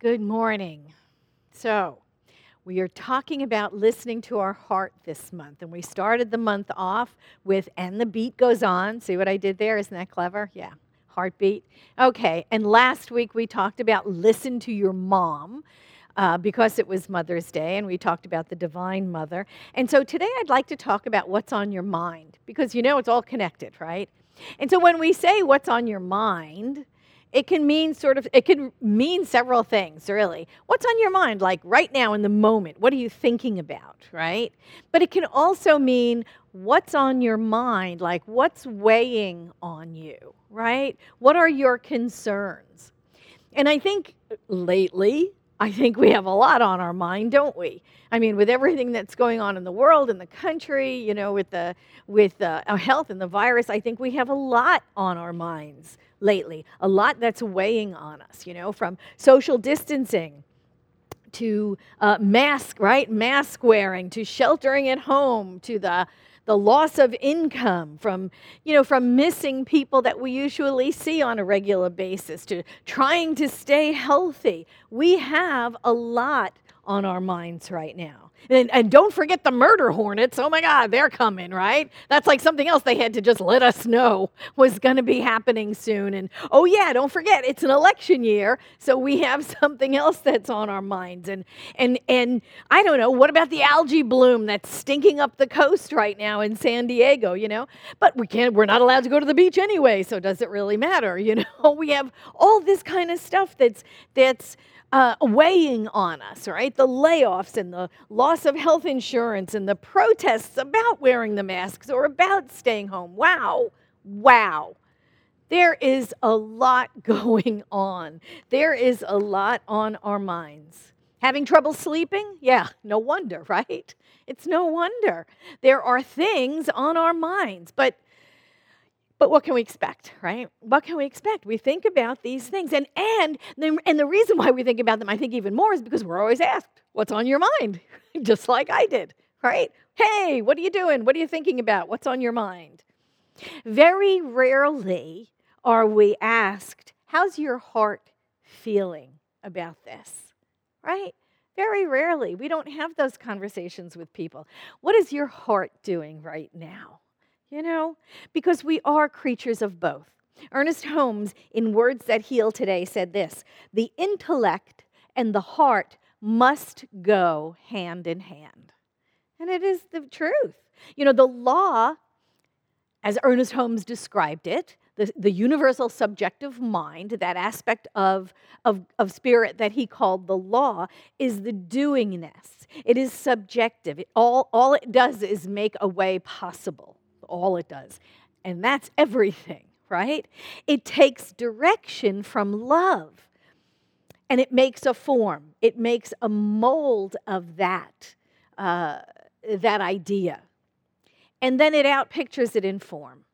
Good morning. So, we are talking about listening to our heart this month. And we started the month off with, and the beat goes on. See what I did there? Isn't that clever? Yeah, heartbeat. Okay, and last week we talked about listen to your mom. Uh, because it was Mother's Day, and we talked about the Divine Mother. And so today I'd like to talk about what's on your mind, because you know it's all connected, right? And so when we say what's on your mind, it can mean sort of it can mean several things really. What's on your mind like right now in the moment? What are you thinking about right? But it can also mean what's on your mind like what's weighing on you right? What are your concerns? And i think lately I think we have a lot on our mind, don't we? I mean, with everything that's going on in the world, in the country, you know, with the with uh, our health and the virus, I think we have a lot on our minds lately. A lot that's weighing on us, you know, from social distancing to uh, mask, right? Mask wearing to sheltering at home to the the loss of income from you know from missing people that we usually see on a regular basis to trying to stay healthy we have a lot on our minds right now and, and don't forget the murder hornets. Oh my God, they're coming, right? That's like something else they had to just let us know was going to be happening soon. And oh, yeah, don't forget, it's an election year. So we have something else that's on our minds. And, and, and I don't know, what about the algae bloom that's stinking up the coast right now in San Diego, you know? But we can't, we're not allowed to go to the beach anyway. So does it really matter? You know, we have all this kind of stuff that's, that's, uh, weighing on us, right? The layoffs and the loss of health insurance and the protests about wearing the masks or about staying home. Wow, wow. There is a lot going on. There is a lot on our minds. Having trouble sleeping? Yeah, no wonder, right? It's no wonder. There are things on our minds, but but what can we expect, right? What can we expect? We think about these things. And, and, the, and the reason why we think about them, I think, even more is because we're always asked, What's on your mind? Just like I did, right? Hey, what are you doing? What are you thinking about? What's on your mind? Very rarely are we asked, How's your heart feeling about this, right? Very rarely. We don't have those conversations with people. What is your heart doing right now? You know, because we are creatures of both. Ernest Holmes, in Words That Heal today, said this The intellect and the heart must go hand in hand. And it is the truth. You know, the law, as Ernest Holmes described it, the, the universal subjective mind, that aspect of, of, of spirit that he called the law, is the doingness. It is subjective. It, all, all it does is make a way possible all it does. And that's everything, right? It takes direction from love and it makes a form, it makes a mold of that, uh, that idea. And then it outpictures it in form.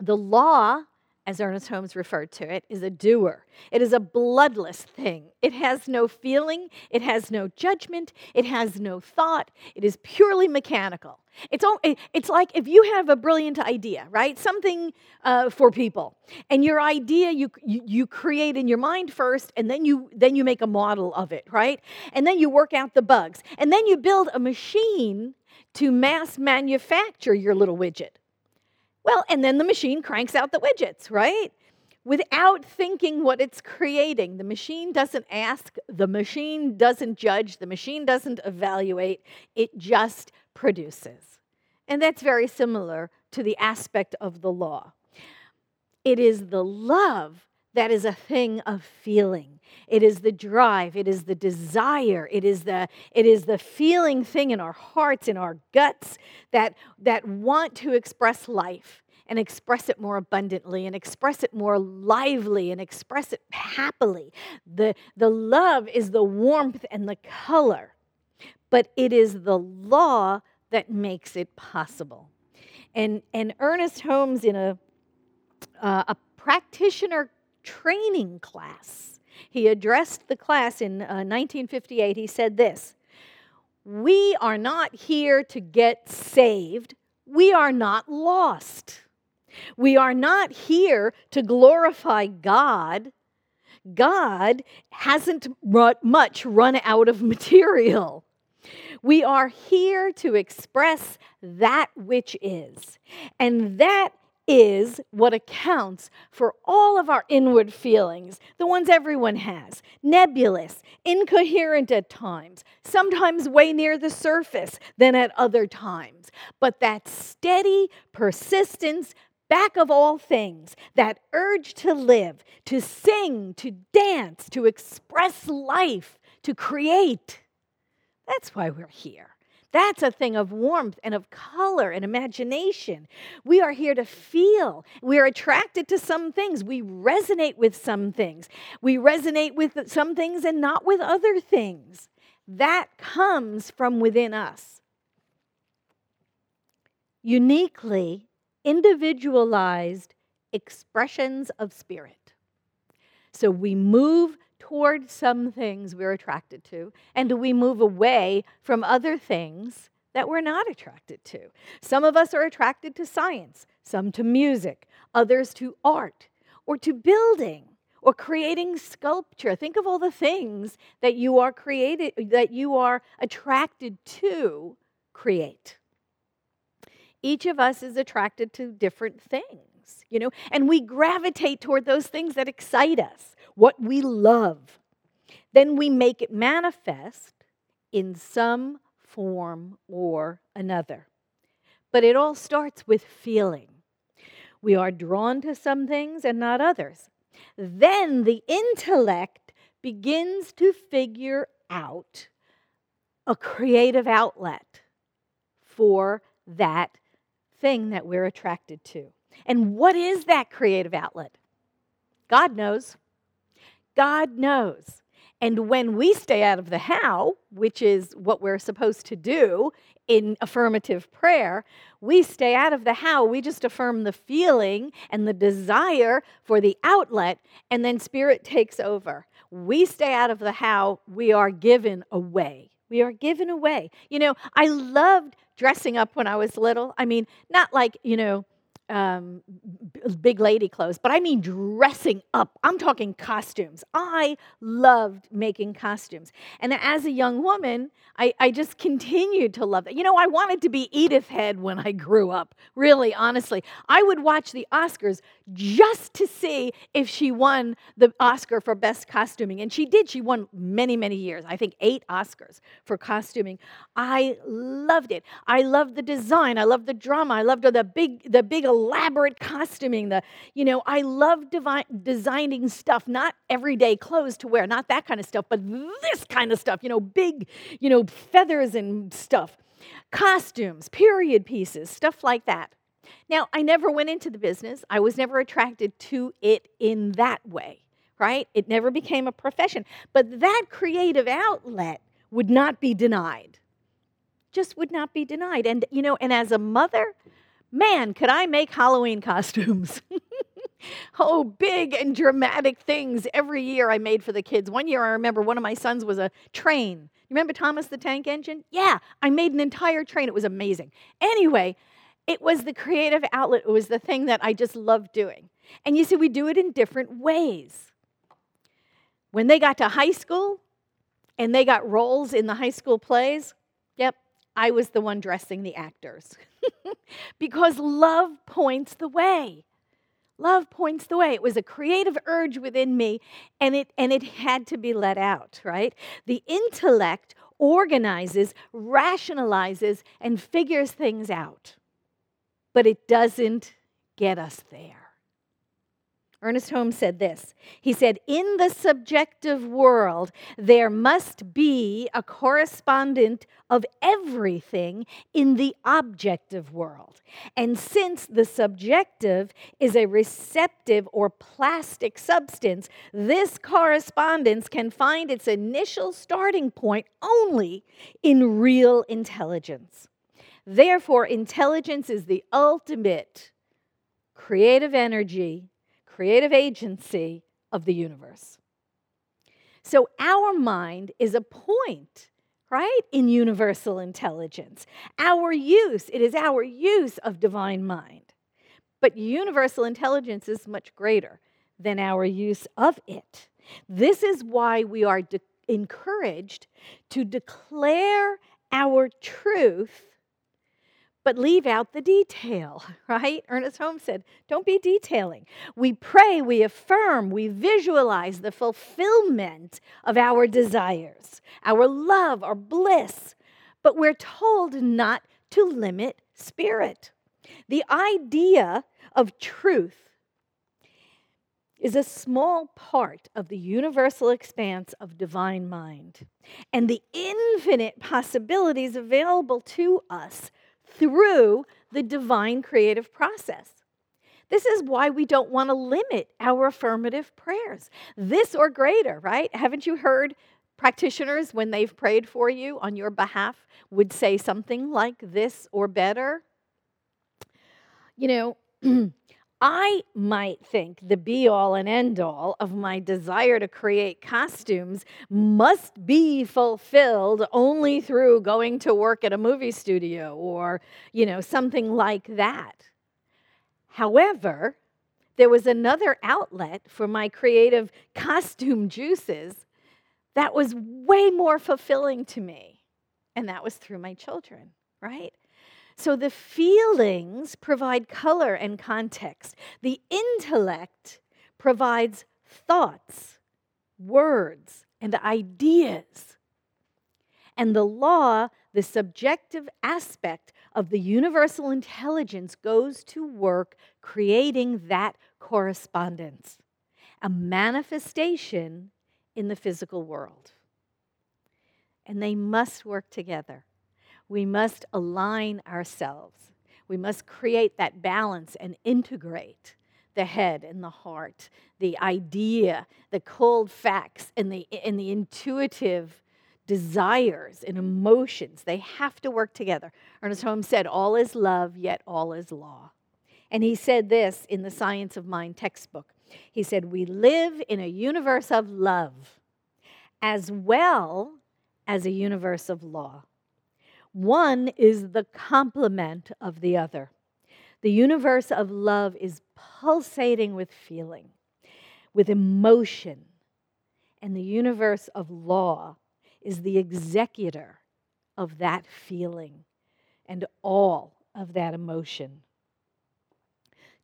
The law as Ernest Holmes referred to it, is a doer. It is a bloodless thing. It has no feeling, it has no judgment, it has no thought. It is purely mechanical. It's, all, it's like if you have a brilliant idea, right? Something uh, for people, and your idea you, you, you create in your mind first, and then you, then you make a model of it, right? And then you work out the bugs, and then you build a machine to mass manufacture your little widget. Well, and then the machine cranks out the widgets, right? Without thinking what it's creating. The machine doesn't ask, the machine doesn't judge, the machine doesn't evaluate, it just produces. And that's very similar to the aspect of the law. It is the love that is a thing of feeling. It is the drive, it is the desire, it is the it is the feeling thing in our hearts, in our guts that that want to express life and express it more abundantly and express it more lively and express it happily. The the love is the warmth and the color. But it is the law that makes it possible. And and Ernest Holmes in a uh, a practitioner training class. He addressed the class in uh, 1958. He said this We are not here to get saved, we are not lost. We are not here to glorify God, God hasn't much run out of material. We are here to express that which is. And that is what accounts for all of our inward feelings, the ones everyone has nebulous, incoherent at times, sometimes way near the surface than at other times. But that steady persistence back of all things, that urge to live, to sing, to dance, to express life, to create. That's why we're here. That's a thing of warmth and of color and imagination. We are here to feel. We are attracted to some things. We resonate with some things. We resonate with some things and not with other things. That comes from within us. Uniquely individualized expressions of spirit. So we move toward some things we're attracted to, and we move away from other things that we're not attracted to? Some of us are attracted to science, some to music, others to art or to building or creating sculpture. Think of all the things that you are created that you are attracted to create. Each of us is attracted to different things, you know, and we gravitate toward those things that excite us what we love, then we make it manifest in some form or another. But it all starts with feeling. We are drawn to some things and not others. Then the intellect begins to figure out a creative outlet for that thing that we're attracted to. And what is that creative outlet? God knows. God knows. And when we stay out of the how, which is what we're supposed to do in affirmative prayer, we stay out of the how. We just affirm the feeling and the desire for the outlet, and then Spirit takes over. We stay out of the how, we are given away. We are given away. You know, I loved dressing up when I was little. I mean, not like, you know, um, big lady clothes, but I mean dressing up. I'm talking costumes. I loved making costumes. And as a young woman, I, I just continued to love that. You know, I wanted to be Edith Head when I grew up, really, honestly. I would watch the Oscars just to see if she won the Oscar for Best Costuming. And she did. She won many, many years. I think eight Oscars for costuming. I loved it. I loved the design. I loved the drama. I loved the big, the big elaborate costuming. The, you know, I love devi- designing stuff, not everyday clothes to wear, not that kind of stuff, but this kind of stuff, you know, big, you know, feathers and stuff. Costumes, period pieces, stuff like that. Now, I never went into the business. I was never attracted to it in that way, right? It never became a profession. But that creative outlet would not be denied. Just would not be denied. And, you know, and as a mother, man, could I make Halloween costumes? oh, big and dramatic things every year I made for the kids. One year I remember one of my sons was a train. You remember Thomas the Tank Engine? Yeah, I made an entire train. It was amazing. Anyway, it was the creative outlet, it was the thing that I just loved doing. And you see, we do it in different ways. When they got to high school and they got roles in the high school plays, yep, I was the one dressing the actors. because love points the way. Love points the way. It was a creative urge within me, and it, and it had to be let out, right? The intellect organizes, rationalizes, and figures things out, but it doesn't get us there. Ernest Holmes said this. He said, In the subjective world, there must be a correspondent of everything in the objective world. And since the subjective is a receptive or plastic substance, this correspondence can find its initial starting point only in real intelligence. Therefore, intelligence is the ultimate creative energy creative agency of the universe. So our mind is a point, right, in universal intelligence. Our use, it is our use of divine mind. But universal intelligence is much greater than our use of it. This is why we are de- encouraged to declare our truth but leave out the detail, right? Ernest Holmes said, don't be detailing. We pray, we affirm, we visualize the fulfillment of our desires, our love, our bliss, but we're told not to limit spirit. The idea of truth is a small part of the universal expanse of divine mind and the infinite possibilities available to us through the divine creative process. This is why we don't want to limit our affirmative prayers. This or greater, right? Haven't you heard practitioners, when they've prayed for you on your behalf, would say something like this or better? You know, I might think the be all and end all of my desire to create costumes must be fulfilled only through going to work at a movie studio or, you know, something like that. However, there was another outlet for my creative costume juices that was way more fulfilling to me, and that was through my children, right? So the feelings provide color and context. The intellect provides thoughts, words, and ideas. And the law, the subjective aspect of the universal intelligence, goes to work creating that correspondence, a manifestation in the physical world. And they must work together we must align ourselves. We must create that balance and integrate the head and the heart, the idea, the cold facts, and the, and the intuitive desires and emotions. They have to work together. Ernest Holmes said, All is love, yet all is law. And he said this in the Science of Mind textbook. He said, We live in a universe of love as well as a universe of law. One is the complement of the other. The universe of love is pulsating with feeling, with emotion. And the universe of law is the executor of that feeling and all of that emotion.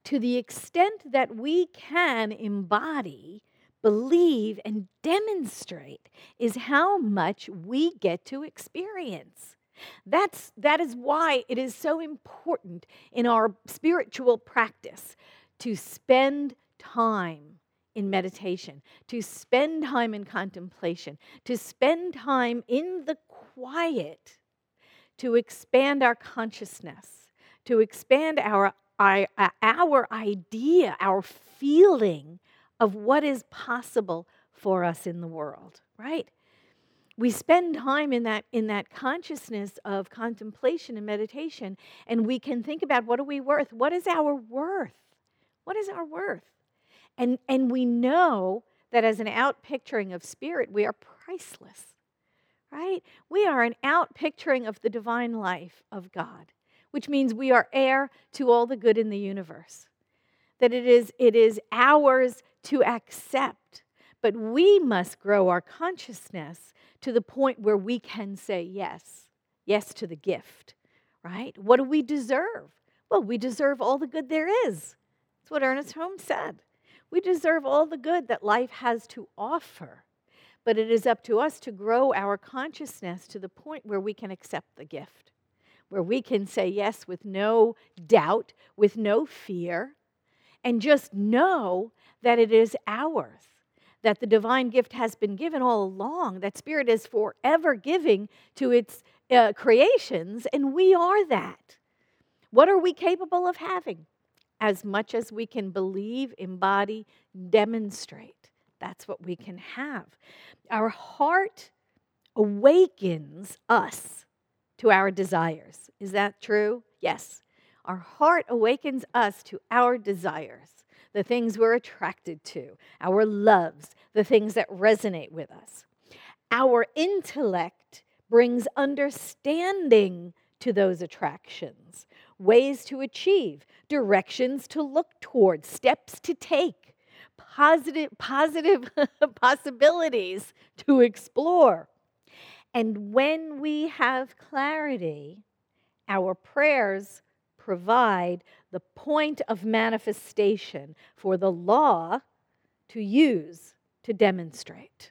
To the extent that we can embody, believe, and demonstrate, is how much we get to experience. That's, that is why it is so important in our spiritual practice to spend time in meditation, to spend time in contemplation, to spend time in the quiet, to expand our consciousness, to expand our, our, our idea, our feeling of what is possible for us in the world, right? We spend time in that in that consciousness of contemplation and meditation and we can think about what are we worth? What is our worth? What is our worth? And and we know that as an out picturing of spirit we are priceless right? We are an out picturing of the divine life of god which means we are heir to all the good in the universe that it is it is ours to accept but we must grow our consciousness to the point where we can say yes, yes to the gift, right? What do we deserve? Well, we deserve all the good there is. That's what Ernest Holmes said. We deserve all the good that life has to offer. But it is up to us to grow our consciousness to the point where we can accept the gift, where we can say yes with no doubt, with no fear, and just know that it is ours that the divine gift has been given all along, that Spirit is forever giving to its uh, creations, and we are that. What are we capable of having? As much as we can believe, embody, demonstrate. That's what we can have. Our heart awakens us to our desires. Is that true? Yes. Our heart awakens us to our desires the things we're attracted to, our loves, the things that resonate with us. Our intellect brings understanding to those attractions, ways to achieve, directions to look toward, steps to take. positive, positive possibilities to explore. And when we have clarity, our prayers provide the point of manifestation for the law to use to demonstrate.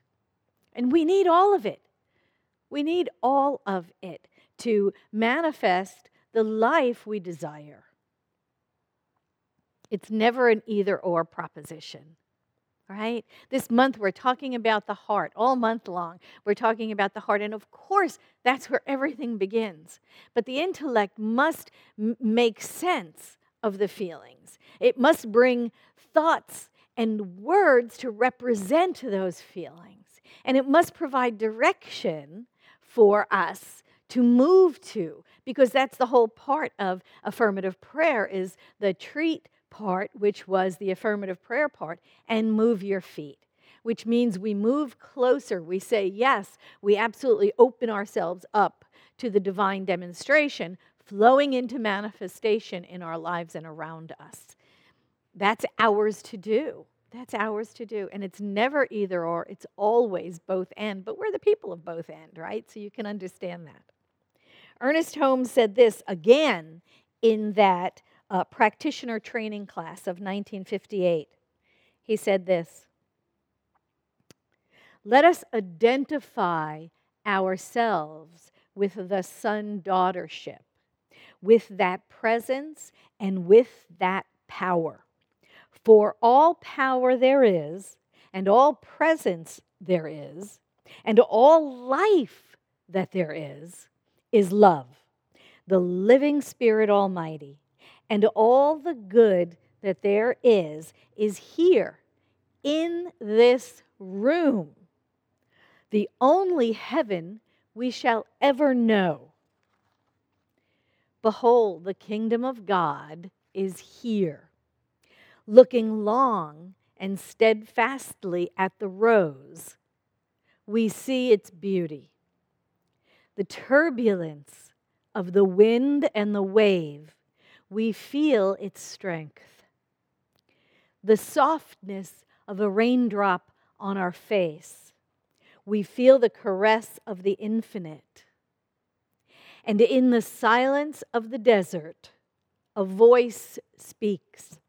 And we need all of it. We need all of it to manifest the life we desire. It's never an either or proposition, right? This month we're talking about the heart. All month long, we're talking about the heart. And of course, that's where everything begins. But the intellect must m- make sense of the feelings, it must bring thoughts and words to represent those feelings. And it must provide direction for us to move to because that's the whole part of affirmative prayer is the treat part which was the affirmative prayer part and move your feet which means we move closer we say yes we absolutely open ourselves up to the divine demonstration flowing into manifestation in our lives and around us that's ours to do that's ours to do. And it's never either or, it's always both and. But we're the people of both and, right? So you can understand that. Ernest Holmes said this again in that uh, practitioner training class of 1958. He said this Let us identify ourselves with the son daughtership, with that presence and with that power. For all power there is, and all presence there is, and all life that there is, is love, the living Spirit Almighty. And all the good that there is, is here in this room. The only heaven we shall ever know. Behold, the kingdom of God is here looking long and steadfastly at the rose, we see its beauty. The turbulence of the wind and the wave, we feel its strength. The softness of a raindrop on our face, we feel the caress of the infinite. And in the silence of the desert, a voice speaks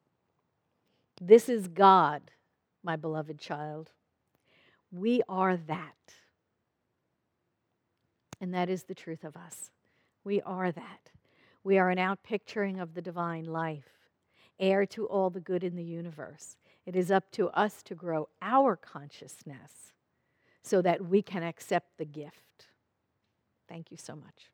this is God, my beloved child. We are that. And that is the truth of us. We are that. We are an outpicturing of the divine life, heir to all the good in the universe. It is up to us to grow our consciousness so that we can accept the gift. Thank you so much.